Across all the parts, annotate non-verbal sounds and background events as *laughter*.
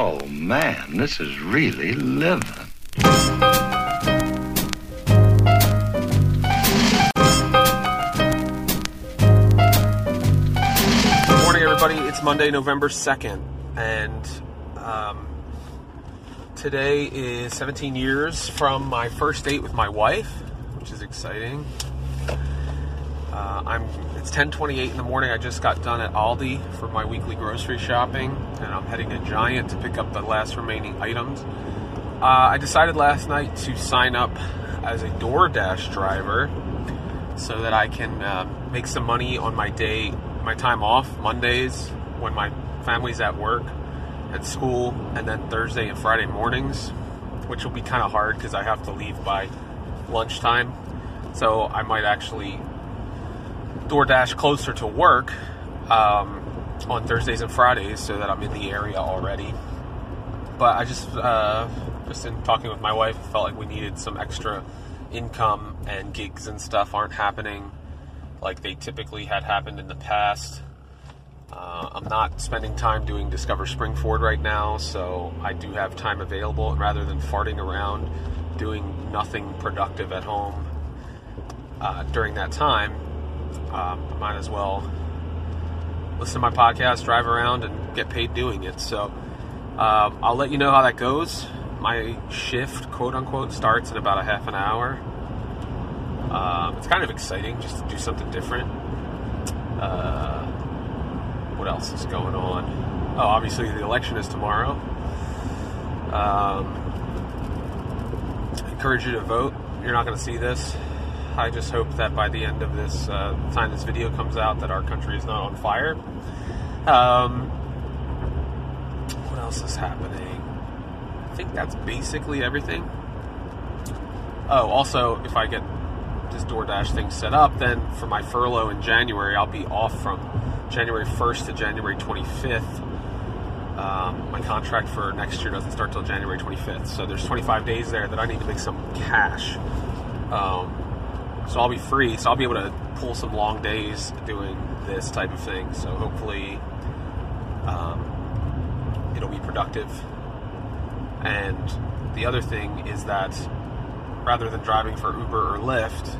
Oh man, this is really living. Good morning, everybody. It's Monday, November 2nd, and um, today is 17 years from my first date with my wife, which is exciting. Uh, I'm. It's 10:28 in the morning. I just got done at Aldi for my weekly grocery shopping, and I'm heading to Giant to pick up the last remaining items. Uh, I decided last night to sign up as a DoorDash driver so that I can uh, make some money on my day, my time off, Mondays when my family's at work, at school, and then Thursday and Friday mornings, which will be kind of hard because I have to leave by lunchtime. So I might actually DoorDash closer to work um, on Thursdays and Fridays so that I'm in the area already. But I just, uh, just in talking with my wife, felt like we needed some extra income and gigs and stuff aren't happening like they typically had happened in the past. Uh, I'm not spending time doing Discover Spring Springford right now, so I do have time available. And rather than farting around doing nothing productive at home uh, during that time, um, I might as well listen to my podcast, drive around, and get paid doing it. So um, I'll let you know how that goes. My shift, quote unquote, starts in about a half an hour. Um, it's kind of exciting just to do something different. Uh, what else is going on? Oh, obviously the election is tomorrow. Um, encourage you to vote. You're not going to see this. I just hope that by the end of this uh, time this video comes out, that our country is not on fire. Um, what else is happening? I think that's basically everything. Oh, also, if I get this DoorDash thing set up, then for my furlough in January, I'll be off from January 1st to January 25th. Um, my contract for next year doesn't start till January 25th, so there's 25 days there that I need to make some cash. Um, so I'll be free, so I'll be able to pull some long days doing this type of thing. So hopefully, um, it'll be productive. And the other thing is that rather than driving for Uber or Lyft,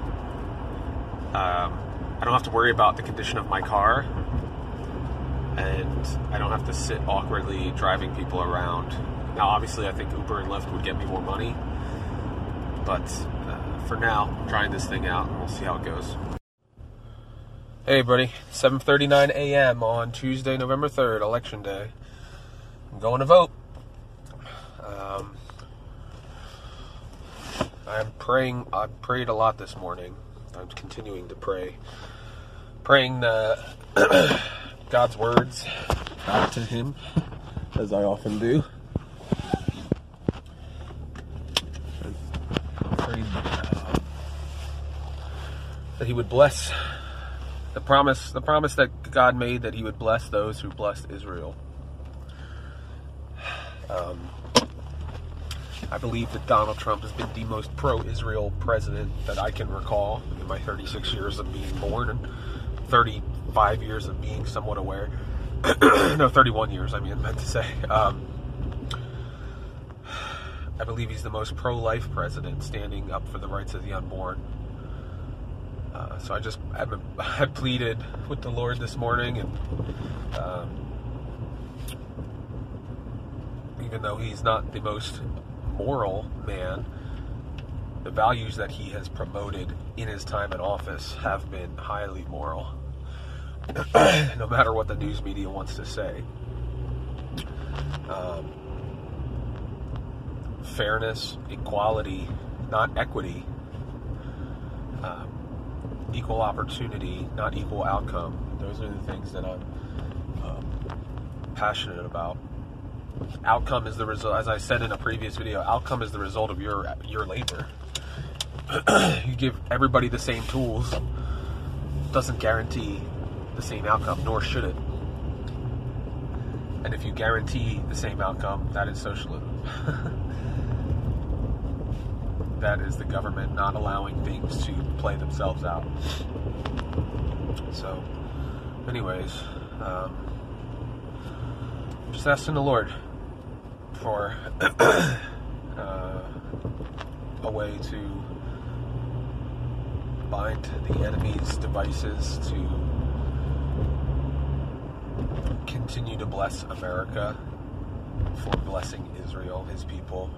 um, I don't have to worry about the condition of my car, and I don't have to sit awkwardly driving people around. Now, obviously, I think Uber and Lyft would get me more money, but for now, trying this thing out, we'll see how it goes. Hey, buddy, 7:39 a.m. on Tuesday, November 3rd, Election Day. I'm going to vote. Um, I'm praying. I prayed a lot this morning. I'm continuing to pray, praying uh, *coughs* God's words back to Him, *laughs* as I often do. I prayed uh, that He would bless the promise. The promise that God made that He would bless those who blessed Israel. Um, I believe that Donald Trump has been the most pro-Israel president that I can recall in my 36 years of being born and 35 years of being somewhat aware. *clears throat* no, 31 years. I mean, I meant to say. Um, I believe he's the most pro-life president, standing up for the rights of the unborn. Uh, so I just I, *laughs* I pleaded with the Lord this morning, and um, even though he's not the most moral man, the values that he has promoted in his time in office have been highly moral. *clears throat* no matter what the news media wants to say. Um, fairness, equality, not equity, equal opportunity, not equal outcome. Those are the things that I'm um, passionate about. Outcome is the result as i said in a previous video outcome is the result of your your labor. *clears throat* You give everybody the same tools doesn't guarantee the same outcome nor should it. And if you guarantee the same outcome that is socialism *laughs* that is the government not allowing things to play themselves out so anyways um, just asking the lord for *coughs* uh, a way to bind the enemy's devices to continue to bless America for blessing Israel, his people.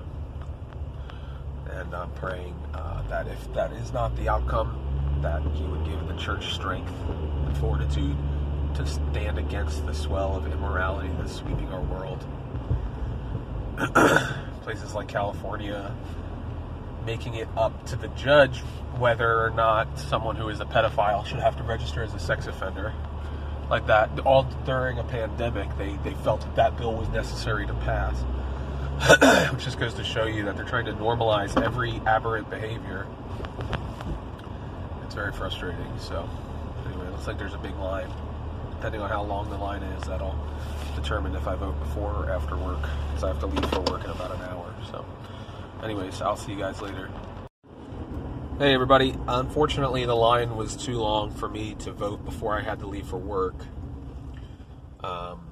And I'm praying uh, that if that is not the outcome, that he would give the church strength and fortitude to stand against the swell of immorality that's sweeping our world. *clears throat* Places like California making it up to the judge whether or not someone who is a pedophile should have to register as a sex offender. Like that, all during a pandemic, they, they felt that that bill was necessary to pass. *coughs* Which just goes to show you that they're trying to normalize every aberrant behavior. It's very frustrating. So, anyway, it looks like there's a big line. Depending on how long the line is, that'll determine if I vote before or after work. Because I have to leave for work in about an hour. So, anyways, I'll see you guys later. Hey everybody, unfortunately the line was too long for me to vote before I had to leave for work. Um,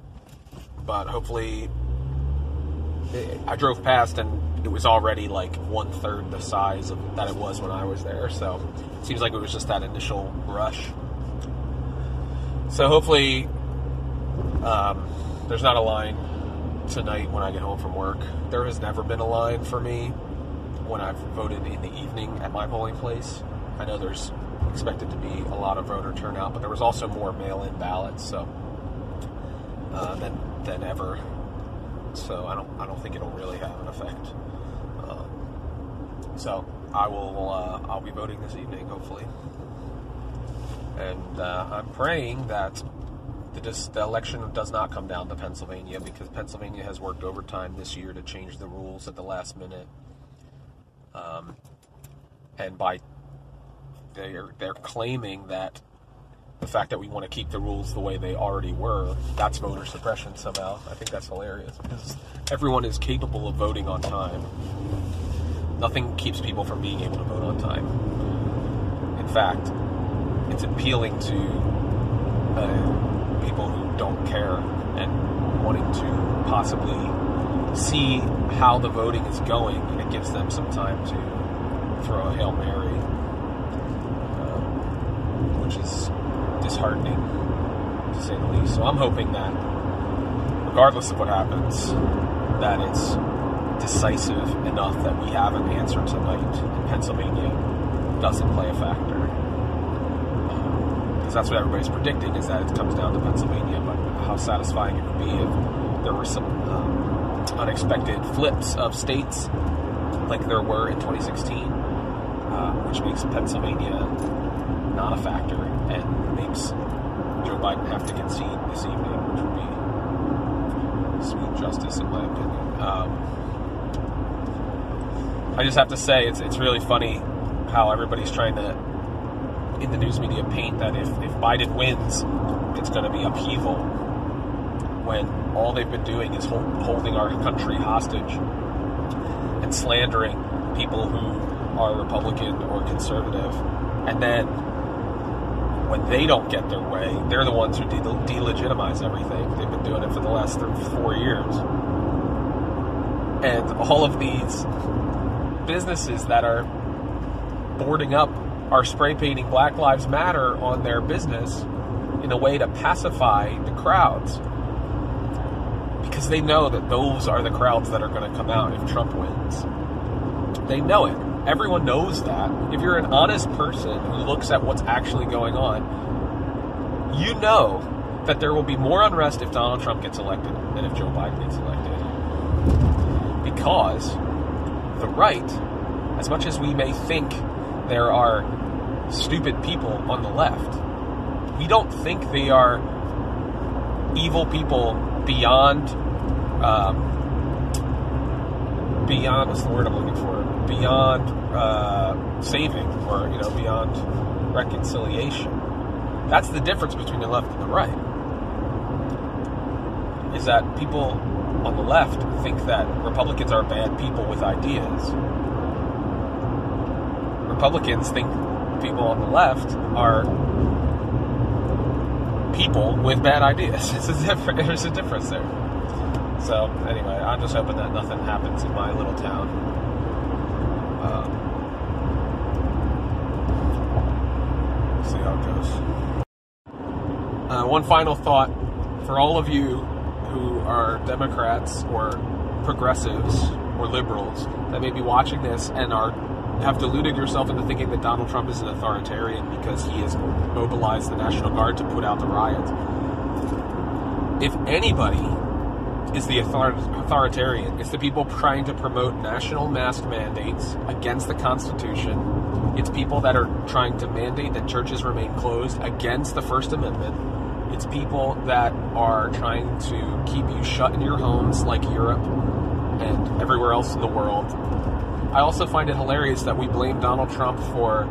but hopefully, I drove past and it was already like one third the size of that it was when I was there. So it seems like it was just that initial rush. So hopefully, um, there's not a line tonight when I get home from work. There has never been a line for me when I've voted in the evening at my polling place. I know there's expected to be a lot of voter turnout, but there was also more mail-in ballots, so uh, than than ever. So I don't I don't think it'll really have an effect. Uh, so I will uh, I'll be voting this evening, hopefully, and uh, I'm praying that the, the election does not come down to Pennsylvania because Pennsylvania has worked overtime this year to change the rules at the last minute. Um, and by they're they're claiming that the fact that we want to keep the rules the way they already were, that's voter suppression somehow. I think that's hilarious because everyone is capable of voting on time. Nothing keeps people from being able to vote on time. In fact, it's appealing to uh, people who don't care and wanting to possibly see how the voting is going, and it gives them some time to throw a Hail Mary, uh, which is disheartening to say the least. So I'm hoping that, regardless of what happens, that it's decisive enough that we have an answer tonight in Pennsylvania doesn't play a factor. Because that's what everybody's predicting is that it comes down to Pennsylvania, but how satisfying it would be if there were some um, unexpected flips of states like there were in 2016, uh, which makes Pennsylvania not a factor and makes Joe Biden have to concede this evening, which would be sweet justice, in my opinion. Um, I just have to say, it's it's really funny how everybody's trying to, in the news media, paint that if, if Biden wins, it's going to be upheaval, when all they've been doing is hold, holding our country hostage and slandering people who are Republican or conservative, and then when they don't get their way, they're the ones who de- delegitimize everything. They've been doing it for the last three, four years. And all of these businesses that are boarding up are spray painting Black Lives Matter on their business in a way to pacify the crowds. Because they know that those are the crowds that are going to come out if Trump wins. They know it. Everyone knows that. If you're an honest person who looks at what's actually going on, you know that there will be more unrest if Donald Trump gets elected than if Joe Biden gets elected. Because the right, as much as we may think there are stupid people on the left, we don't think they are evil people beyond um, beyond what's the word I'm looking for? Beyond uh, saving or you know beyond reconciliation. That's the difference between the left and the right. Is that people on the left think that Republicans are bad people with ideas. Republicans think people on the left are people with bad ideas. *laughs* There's a difference there. So anyway, I'm just hoping that nothing happens in my little town. Um, see how it goes. Uh, one final thought for all of you who are Democrats or progressives or liberals that may be watching this and are have deluded yourself into thinking that Donald Trump is an authoritarian because he has mobilized the National Guard to put out the riots. If anybody is the author- authoritarian, it's the people trying to promote national mask mandates against the Constitution. It's people that are trying to mandate that churches remain closed against the First Amendment. It's people that are trying to keep you shut in your homes like Europe and everywhere else in the world I also find it hilarious that we blame Donald Trump for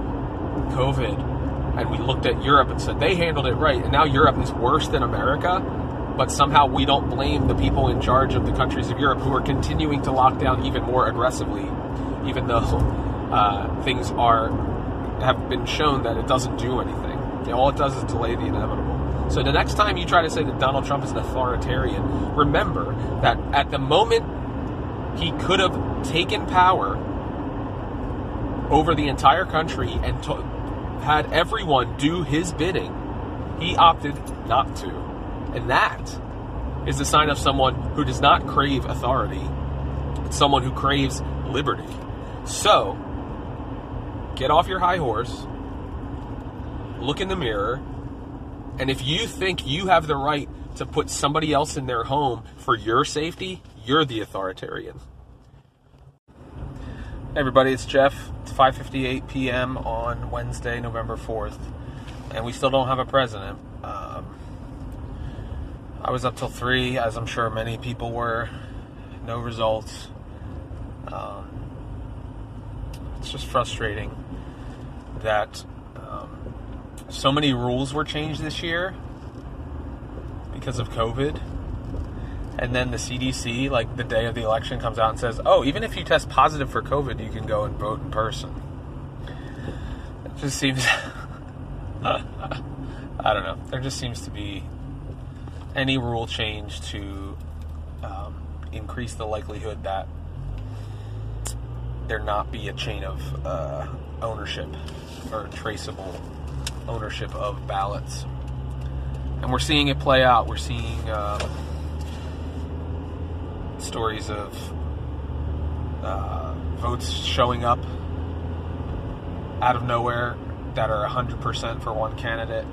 COVID and we looked at Europe and said they handled it right, and now Europe is worse than America. But somehow we don't blame the people in charge of the countries of Europe who are continuing to lock down even more aggressively, even though *laughs* uh, things are have been shown that it doesn't do anything. All it does is delay the inevitable. So the next time you try to say that Donald Trump is an authoritarian, remember that at the moment he could have taken power over the entire country and to- had everyone do his bidding, he opted not to. And that is the sign of someone who does not crave authority, it's someone who craves liberty. So, get off your high horse, look in the mirror, and if you think you have the right to put somebody else in their home for your safety, you're the authoritarian. Everybody, it's Jeff. It's 5:58 p.m. on Wednesday, November 4th, and we still don't have a president. Um, I was up till three, as I'm sure many people were. No results. Um, it's just frustrating that um, so many rules were changed this year because of COVID and then the CDC, like the day of the election, comes out and says, "Oh, even if you test positive for COVID, you can go and vote in person." It just seems, *laughs* I don't know. There just seems to be any rule change to um, increase the likelihood that there not be a chain of uh, ownership or traceable ownership of ballots, and we're seeing it play out. We're seeing. Um, stories of uh, votes showing up out of nowhere that are 100% for one candidate,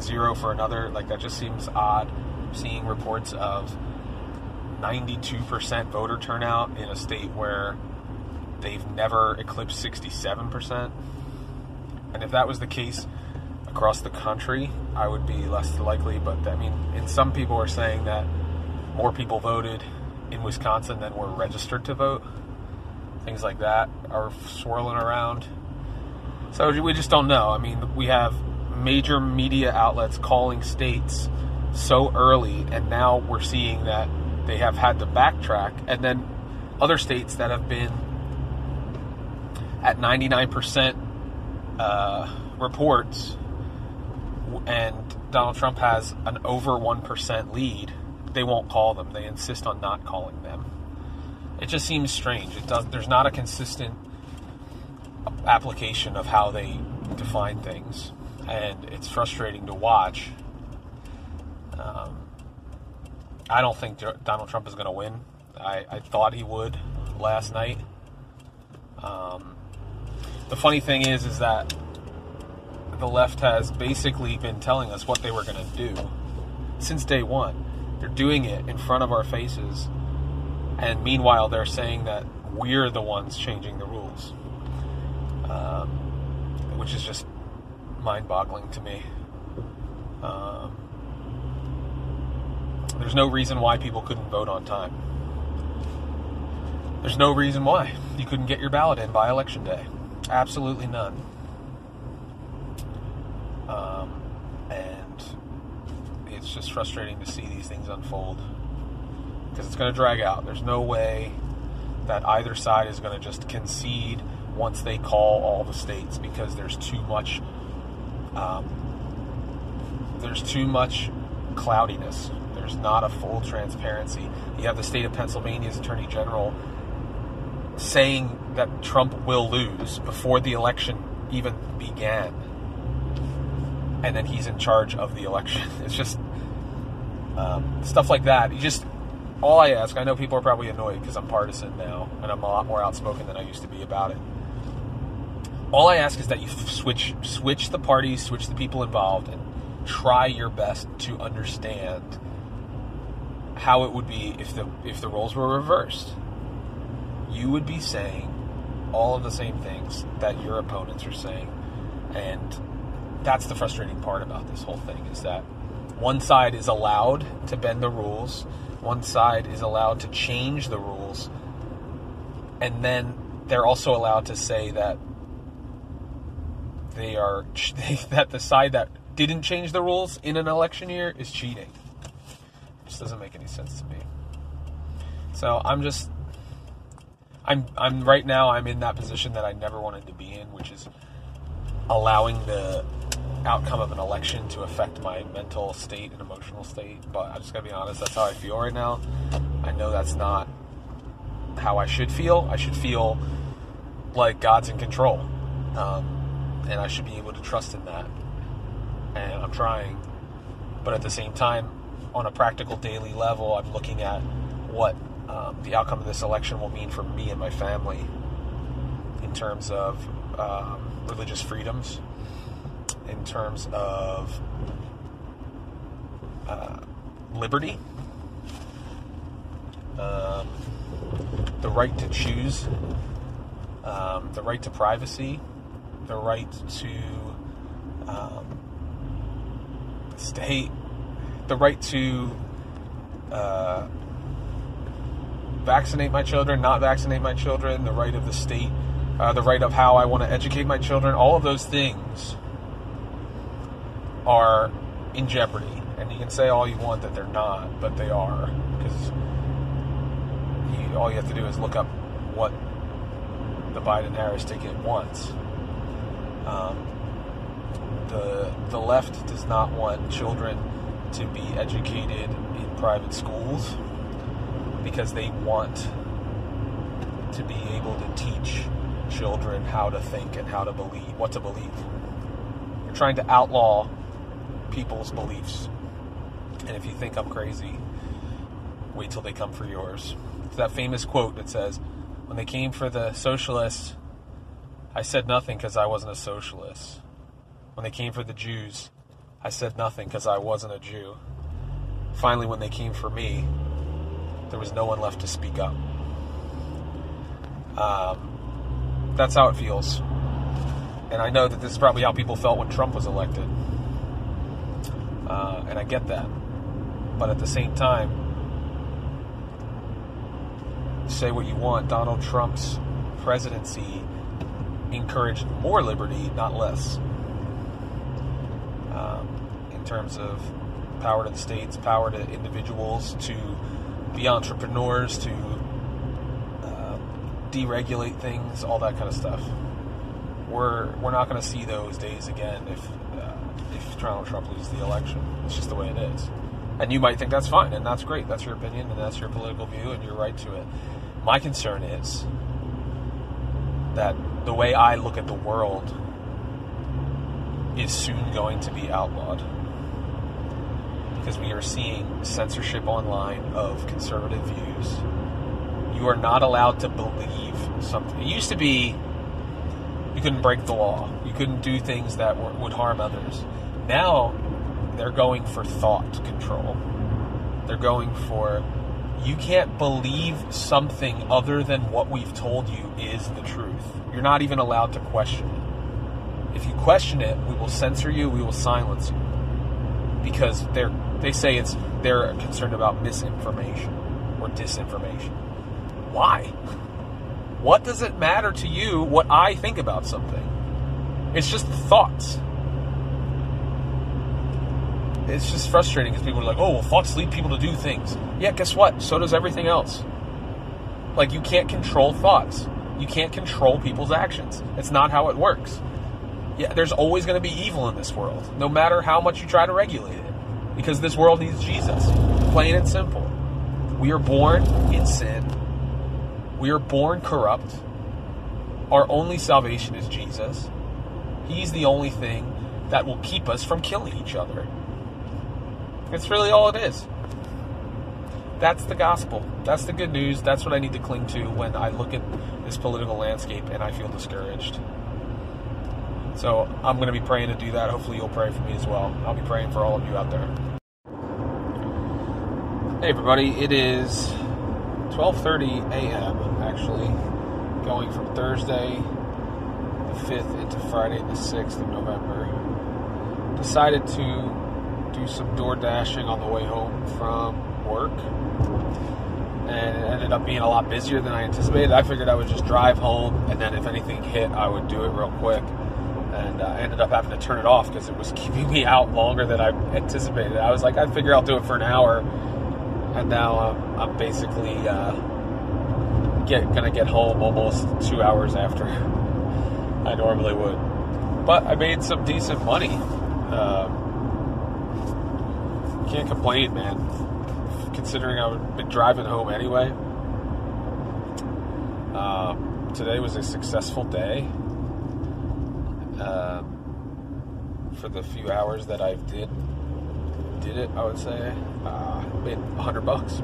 zero for another. Like, that just seems odd. Seeing reports of 92% voter turnout in a state where they've never eclipsed 67%. And if that was the case across the country, I would be less likely. But I mean, and some people are saying that more people voted in Wisconsin than were registered to vote. Things like that are swirling around. So we just don't know. I mean, we have major media outlets calling states so early, and now we're seeing that they have had to backtrack, and then other states that have been at 99% uh, reports, and Donald Trump has an over 1% lead they won't call them. They insist on not calling them. It just seems strange. It does. There's not a consistent application of how they define things, and it's frustrating to watch. Um, I don't think Donald Trump is going to win. I, I, thought he would last night. Um, the funny thing is, is that the left has basically been telling us what they were going to do since day one. They're doing it in front of our faces. And meanwhile, they're saying that we're the ones changing the rules. Um, which is just mind boggling to me. Um, there's no reason why people couldn't vote on time. There's no reason why you couldn't get your ballot in by election day. Absolutely none. Um, it's just frustrating to see these things unfold because it's going to drag out. There's no way that either side is going to just concede once they call all the states because there's too much um, there's too much cloudiness. There's not a full transparency. You have the state of Pennsylvania's attorney general saying that Trump will lose before the election even began. And then he's in charge of the election. *laughs* It's just um, stuff like that. You just, all I ask, I know people are probably annoyed because I'm partisan now and I'm a lot more outspoken than I used to be about it. All I ask is that you switch switch the parties, switch the people involved, and try your best to understand how it would be if the if the roles were reversed. You would be saying all of the same things that your opponents are saying, and that's the frustrating part about this whole thing is that one side is allowed to bend the rules, one side is allowed to change the rules, and then they're also allowed to say that they are *laughs* that the side that didn't change the rules in an election year is cheating. Doesn't make any sense to me. So I'm just I'm I'm right now I'm in that position that I never wanted to be in, which is allowing the outcome of an election to affect my mental state and emotional state. But I just gotta be honest, that's how I feel right now. I know that's not how I should feel. I should feel like God's in control, um, and I should be able to trust in that. And I'm trying, but at the same time, on a practical daily level, I'm looking at what um, the outcome of this election will mean for me and my family in terms of um, religious freedoms, in terms of uh, liberty, um, the right to choose, um, the right to privacy, the right to um, stay, the right to uh, vaccinate my children, not vaccinate my children, the right of the state, uh, the right of how I want to educate my children, all of those things are in jeopardy. And you can say all you want that they're not, but they are. Because all you have to do is look up what the Biden Harris ticket wants. Um, the, the left does not want children to be educated in private schools because they want to be able to teach children how to think and how to believe, what to believe. You're trying to outlaw people's beliefs. And if you think I'm crazy, wait till they come for yours. It's that famous quote that says, When they came for the socialists, I said nothing because I wasn't a socialist. When they came for the Jews, I said nothing because I wasn't a Jew. Finally, when they came for me, there was no one left to speak up. Um, that's how it feels. And I know that this is probably how people felt when Trump was elected. Uh, and I get that. But at the same time, say what you want, Donald Trump's presidency encouraged more liberty, not less. Um, in terms of power to the states, power to individuals, to be entrepreneurs, to uh, deregulate things, all that kind of stuff. We're we're not going to see those days again if uh, if Donald Trump loses the election. It's just the way it is. And you might think that's fine, and that's great. That's your opinion, and that's your political view, and you're right to it. My concern is that the way I look at the world is soon going to be outlawed because we are seeing censorship online of conservative views. You are not allowed to believe something. It used to be you couldn't break the law, you couldn't do things that were, would harm others. Now they're going for thought control. They're going for you can't believe something other than what we've told you is the truth. You're not even allowed to question it. If you question it, we will censor you, we will silence you. Because they're they say it's they're concerned about misinformation or disinformation. Why? What does it matter to you what I think about something? It's just thoughts. It's just frustrating because people are like, oh, well, thoughts lead people to do things. Yeah, guess what? So does everything else. Like, you can't control thoughts. You can't control people's actions. It's not how it works. Yeah, there's always going to be evil in this world, no matter how much you try to regulate it because this world needs Jesus. plain and simple. We are born in sin. We are born corrupt. Our only salvation is Jesus. He's the only thing that will keep us from killing each other. It's really all it is. That's the gospel. That's the good news. That's what I need to cling to when I look at this political landscape and I feel discouraged. So I'm going to be praying to do that. Hopefully, you'll pray for me as well. I'll be praying for all of you out there. Hey, everybody! It is 12:30 a.m. Actually, going from Thursday the 5th into Friday the 6th of November. Decided to do some door dashing on the way home from work and it ended up being a lot busier than I anticipated. I figured I would just drive home, and then if anything hit, I would do it real quick. And uh, I ended up having to turn it off because it was *laughs* keeping me out longer than I anticipated. I was like, I figure I'll do it for an hour, and now I'm, I'm basically uh, get gonna get home almost two hours after *laughs* I normally would. But I made some decent money. Uh, can't complain, man considering I've been driving home anyway. Um, today was a successful day. Um, for the few hours that I did did it, I would say uh, made hundred bucks.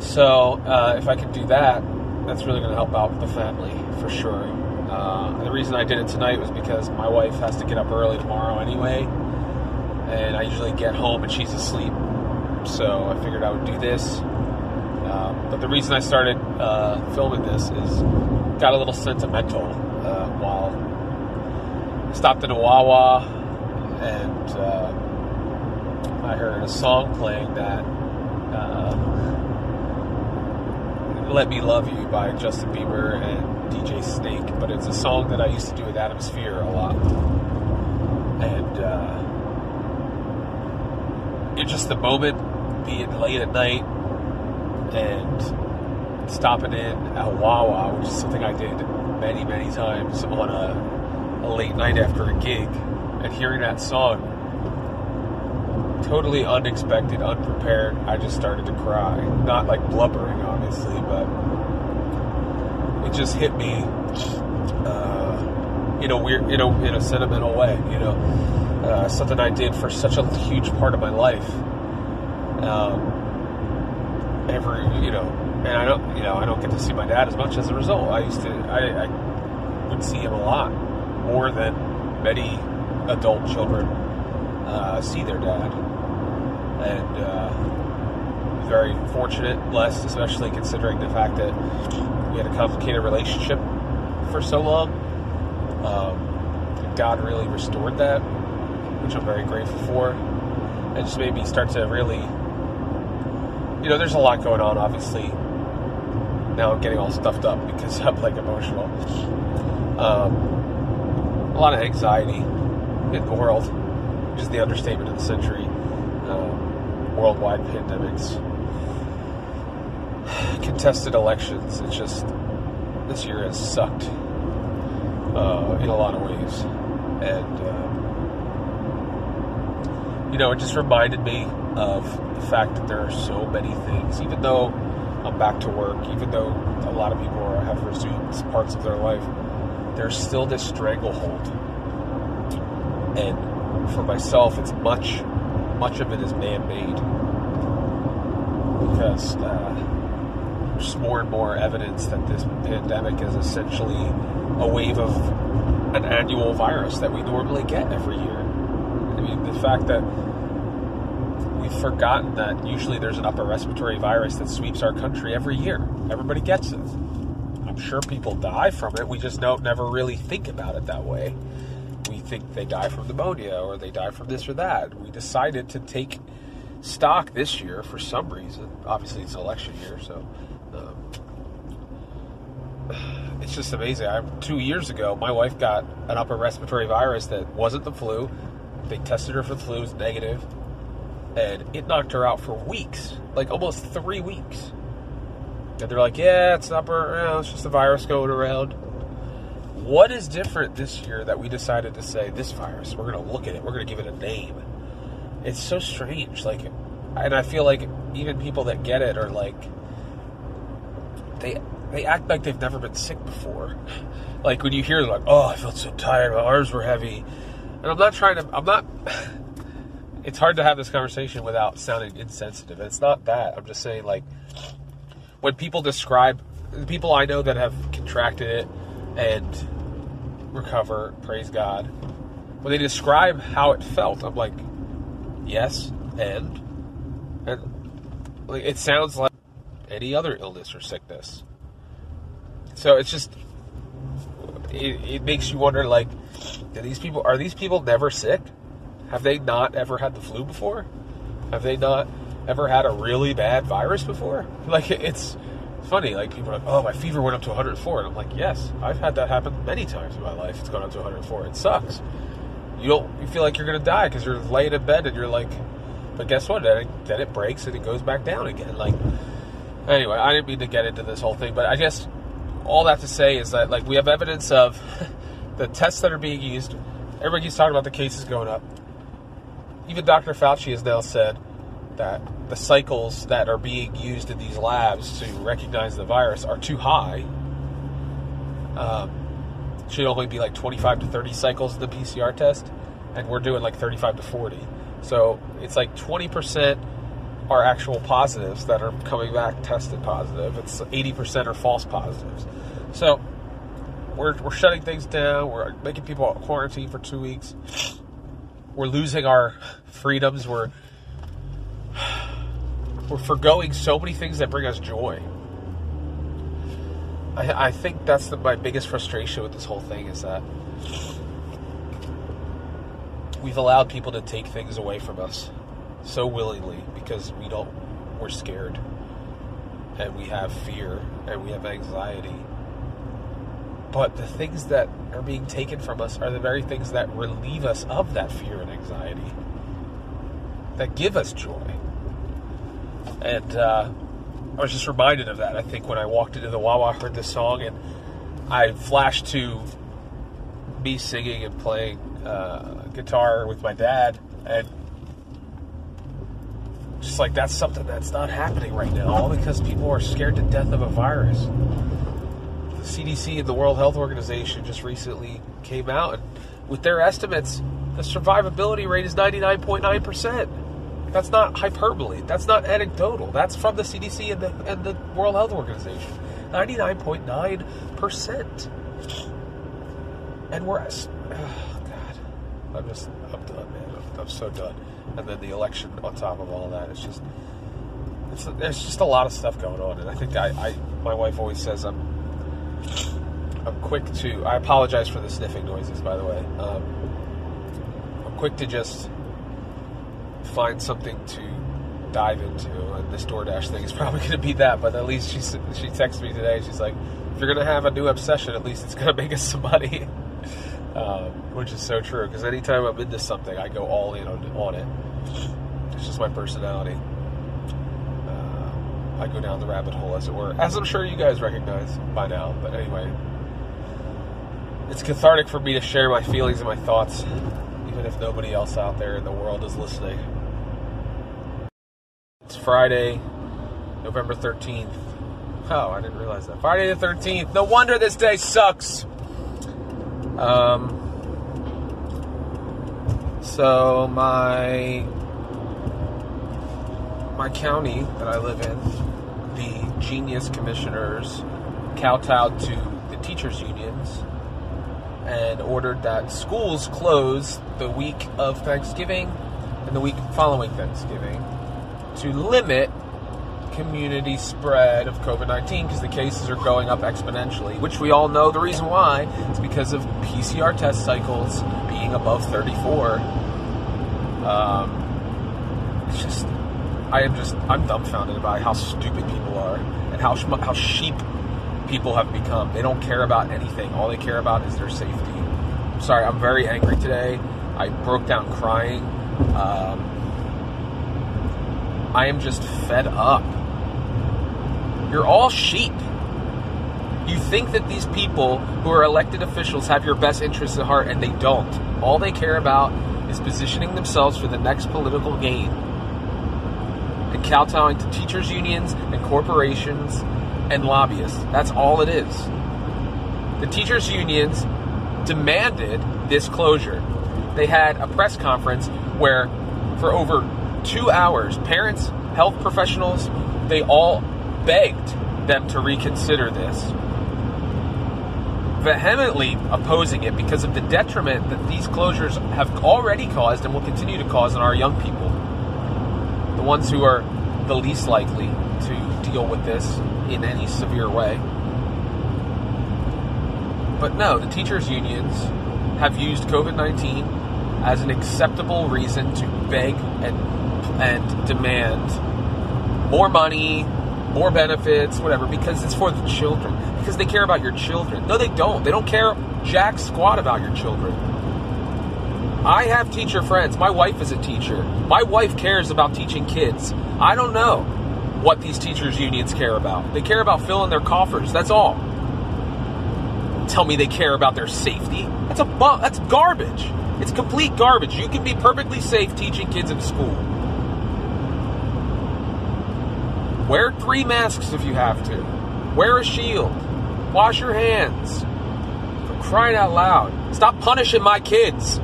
So uh, if I can do that, that's really going to help out the family for sure. Uh, the reason I did it tonight was because my wife has to get up early tomorrow anyway, and I usually get home and she's asleep so I figured I would do this. Um, but the reason I started uh, filming this is got a little sentimental stopped in a Wawa and uh, I heard a song playing that uh, "Let Me Love You" by Justin Bieber and DJ Snake. But it's a song that I used to do with Atmosphere a lot, and uh, it's just the moment being late at night and stopping in at Wawa, which is something I did many, many times on a, a late night after a gig, and hearing that song, totally unexpected, unprepared, I just started to cry. Not like blubbering, obviously, but it just hit me uh, in a weird, in a, in a sentimental way, you know. Uh, something I did for such a huge part of my life um, every, you know, and I don't, you know, I don't get to see my dad as much as a result. I used to, I, I would see him a lot more than many adult children uh, see their dad, and uh, very fortunate, blessed, especially considering the fact that we had a complicated relationship for so long. Um, God really restored that, which I'm very grateful for. It just made me start to really you know, there's a lot going on, obviously. Now I'm getting all stuffed up because *laughs* I'm like emotional. Um, a lot of anxiety in the world, which is the understatement of the century. Um, worldwide pandemics, *sighs* contested elections. It's just this year has sucked uh, in a lot of ways, and uh, you know, it just reminded me of the fact that there are so many things, even though I'm back to work, even though a lot of people have resumed parts of their life, there's still this stranglehold. And for myself, it's much, much of it is man-made because uh, there's more and more evidence that this pandemic is essentially a wave of an annual virus that we normally get every year. I mean, the fact that we've forgotten that usually there's an upper respiratory virus that sweeps our country every year. Everybody gets it. Sure people die from it. We just don't never really think about it that way. We think they die from pneumonia or they die from this or that. We decided to take stock this year for some reason. Obviously, it's election year, so um, *sighs* it's just amazing. I, two years ago, my wife got an upper respiratory virus that wasn't the flu. They tested her for the flu, it was negative and it knocked her out for weeks, like almost three weeks. And they're like, yeah, it's upper, you know, it's just a virus going around. What is different this year that we decided to say this virus? We're to look at it. We're to give it a name. It's so strange. Like, and I feel like even people that get it are like they they act like they've never been sick before. *laughs* Like when you hear like, "Oh, I felt so tired, my arms were heavy," and I'm not trying to. I'm not. *laughs* It's hard to have this conversation without sounding insensitive. It's not that. I'm just saying like when people describe the people I know that have contracted it and recover, praise God. When they describe how it felt, I'm like, yes, and and like, it sounds like any other illness or sickness. So it's just it, it makes you wonder like do these people are these people never sick? Have they not ever had the flu before? Have they not ever had a really bad virus before? Like it's funny, like people are like, "Oh, my fever went up to 104," and I'm like, "Yes, I've had that happen many times in my life. It's gone up to 104. It sucks. You don't you feel like you're gonna die because you're laying in bed and you're like, but guess what? Then it, then it breaks and it goes back down again. Like anyway, I didn't mean to get into this whole thing, but I guess all that to say is that like we have evidence of *laughs* the tests that are being used. Everybody keeps talking about the cases going up. Even Dr. Fauci has now said that the cycles that are being used in these labs to recognize the virus are too high. Um, should only be like 25 to 30 cycles of the PCR test, and we're doing like 35 to 40. So it's like 20% are actual positives that are coming back tested positive. It's 80% are false positives. So we're, we're shutting things down. We're making people quarantine for two weeks. We're losing our freedoms. We're *sighs* we're foregoing so many things that bring us joy. I, I think that's the, my biggest frustration with this whole thing is that we've allowed people to take things away from us so willingly because we don't we're scared. And we have fear and we have anxiety. But the things that are being taken from us are the very things that relieve us of that fear and anxiety that give us joy and uh, i was just reminded of that i think when i walked into the wawa I heard this song and i flashed to me singing and playing uh, guitar with my dad and just like that's something that's not happening right now, all because people are scared to death of a virus. The CDC and the World Health Organization just recently came out and with their estimates, the survivability rate is 99.9%. That's not hyperbole. That's not anecdotal. That's from the CDC and the, and the World Health Organization. 99.9%. And we're, oh God, I'm just, I'm done, man. I'm, I'm so done and then the election on top of all that. It's just it's there's just a lot of stuff going on, and I think I, I my wife always says I'm I'm quick to. I apologize for the sniffing noises, by the way. Um, I'm quick to just find something to dive into, and this DoorDash thing is *laughs* probably going to be that. But at least she she texted me today. She's like, if you're going to have a new obsession, at least it's going *laughs* to make us some money. *laughs* Um, which is so true because anytime I'm into something, I go all in on, on it. It's just my personality. Uh, I go down the rabbit hole, as it were, as I'm sure you guys recognize by now. But anyway, it's cathartic for me to share my feelings and my thoughts, even if nobody else out there in the world is listening. It's Friday, November 13th. Oh, I didn't realize that. Friday the 13th. No wonder this day sucks. Um, so my my county that I live in, the genius commissioners kowtowed to the teachers unions and ordered that schools close the week of Thanksgiving and the week following Thanksgiving to limit community spread of COVID 19 because the cases are going up exponentially, which we all know the reason why. is because of PCR test cycles being above 34. Um, it's just, I am just, I'm dumbfounded by how stupid people are and how, how sheep people have become. They don't care about anything, all they care about is their safety. I'm sorry, I'm very angry today. I broke down crying. Um, I am just fed up you're all sheep. You think that these people who are elected officials have your best interests at heart, and they don't. All they care about is positioning themselves for the next political gain. And kowtowing to teachers' unions and corporations and lobbyists. That's all it is. The teachers' unions demanded this closure. They had a press conference where, for over two hours, parents, health professionals, they all begged them to reconsider this. Vehemently opposing it because of the detriment that these closures have already caused and will continue to cause on our young people. The ones who are the least likely to deal with this in any severe way. But no, the teachers' unions have used COVID 19 as an acceptable reason to beg and, and demand more money, more benefits, whatever, because it's for the children. Because they care about your children. No, they don't. They don't care jack squat about your children. I have teacher friends. My wife is a teacher. My wife cares about teaching kids. I don't know what these teachers' unions care about. They care about filling their coffers. That's all. Tell me they care about their safety. That's a bu- that's garbage. It's complete garbage. You can be perfectly safe teaching kids in school. Wear three masks if you have to. Wear a shield. Wash your hands. For crying out loud. Stop punishing my kids.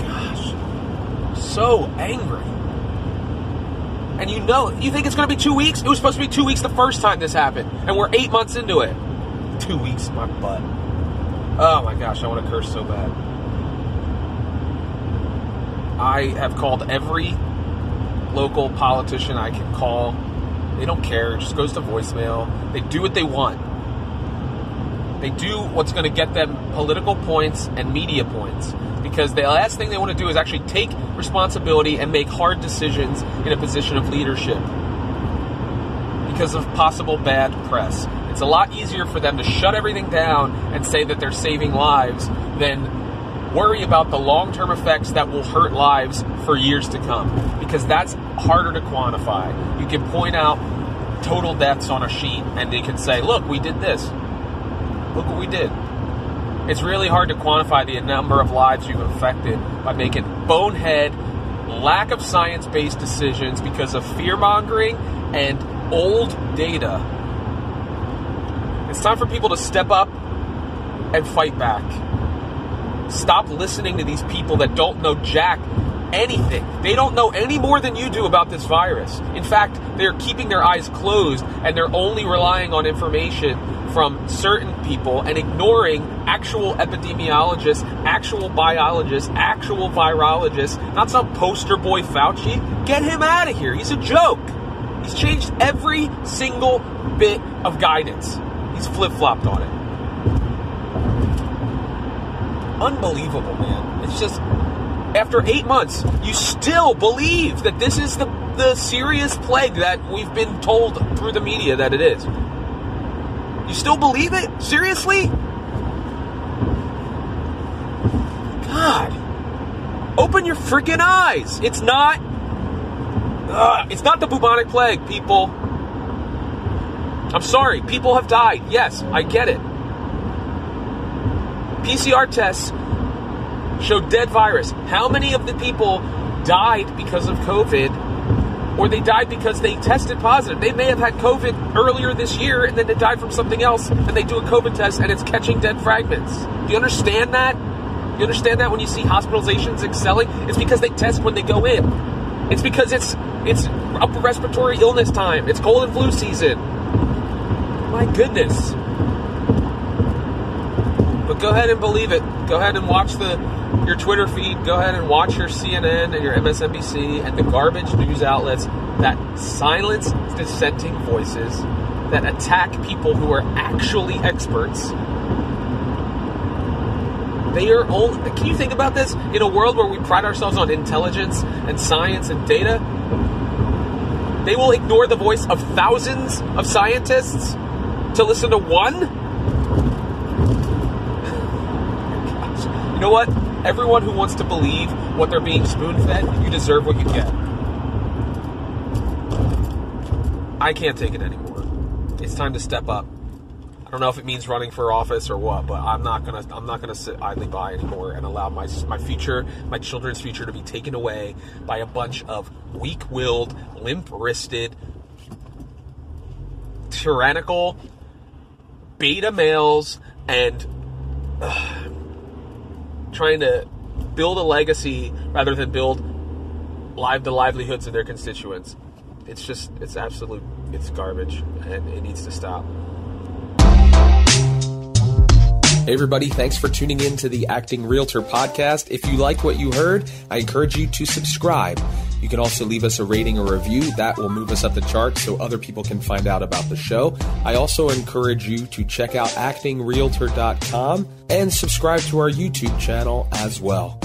Gosh. So angry. And you know, you think it's going to be two weeks? It was supposed to be two weeks the first time this happened. And we're eight months into it. Two weeks, my butt. Oh my gosh, I want to curse so bad. I have called every local politician I can call. They don't care. It just goes to voicemail. They do what they want. They do what's going to get them political points and media points. Because the last thing they want to do is actually take responsibility and make hard decisions in a position of leadership because of possible bad press. It's a lot easier for them to shut everything down and say that they're saving lives than worry about the long term effects that will hurt lives for years to come. Because that's harder to quantify. You can point out total deaths on a sheet and they can say, look, we did this. Look what we did. It's really hard to quantify the number of lives you've affected by making bonehead, lack of science based decisions because of fear mongering and old data. It's time for people to step up and fight back. Stop listening to these people that don't know jack anything. They don't know any more than you do about this virus. In fact, they're keeping their eyes closed and they're only relying on information from certain people and ignoring actual epidemiologists, actual biologists, actual virologists, not some poster boy Fauci. Get him out of here. He's a joke. He's changed every single bit of guidance. He's flip flopped on it. Unbelievable, man. It's just after eight months, you still believe that this is the, the serious plague that we've been told through the media that it is. You still believe it? Seriously? God. Open your freaking eyes. It's not. Uh, it's not the bubonic plague, people. I'm sorry. People have died. Yes, I get it. PCR tests showed dead virus. How many of the people died because of COVID or they died because they tested positive? They may have had COVID earlier this year and then they died from something else and they do a COVID test and it's catching dead fragments. Do you understand that? You understand that when you see hospitalizations excelling? It's because they test when they go in. It's because it's it's upper respiratory illness time. It's cold and flu season. My goodness. Go ahead and believe it. Go ahead and watch the your Twitter feed. Go ahead and watch your CNN and your MSNBC and the garbage news outlets that silence dissenting voices, that attack people who are actually experts. They are only. Can you think about this? In a world where we pride ourselves on intelligence and science and data, they will ignore the voice of thousands of scientists to listen to one? Gosh. You know what? Everyone who wants to believe what they're being spoon fed, you deserve what you get. I can't take it anymore. It's time to step up. I don't know if it means running for office or what, but I'm not gonna I'm not gonna sit idly by anymore and allow my my future, my children's future, to be taken away by a bunch of weak-willed, limp-wristed, tyrannical beta males and trying to build a legacy rather than build live the livelihoods of their constituents. It's just it's absolute it's garbage and it needs to stop. Hey, everybody, thanks for tuning in to the Acting Realtor podcast. If you like what you heard, I encourage you to subscribe. You can also leave us a rating or review. That will move us up the charts so other people can find out about the show. I also encourage you to check out actingrealtor.com and subscribe to our YouTube channel as well.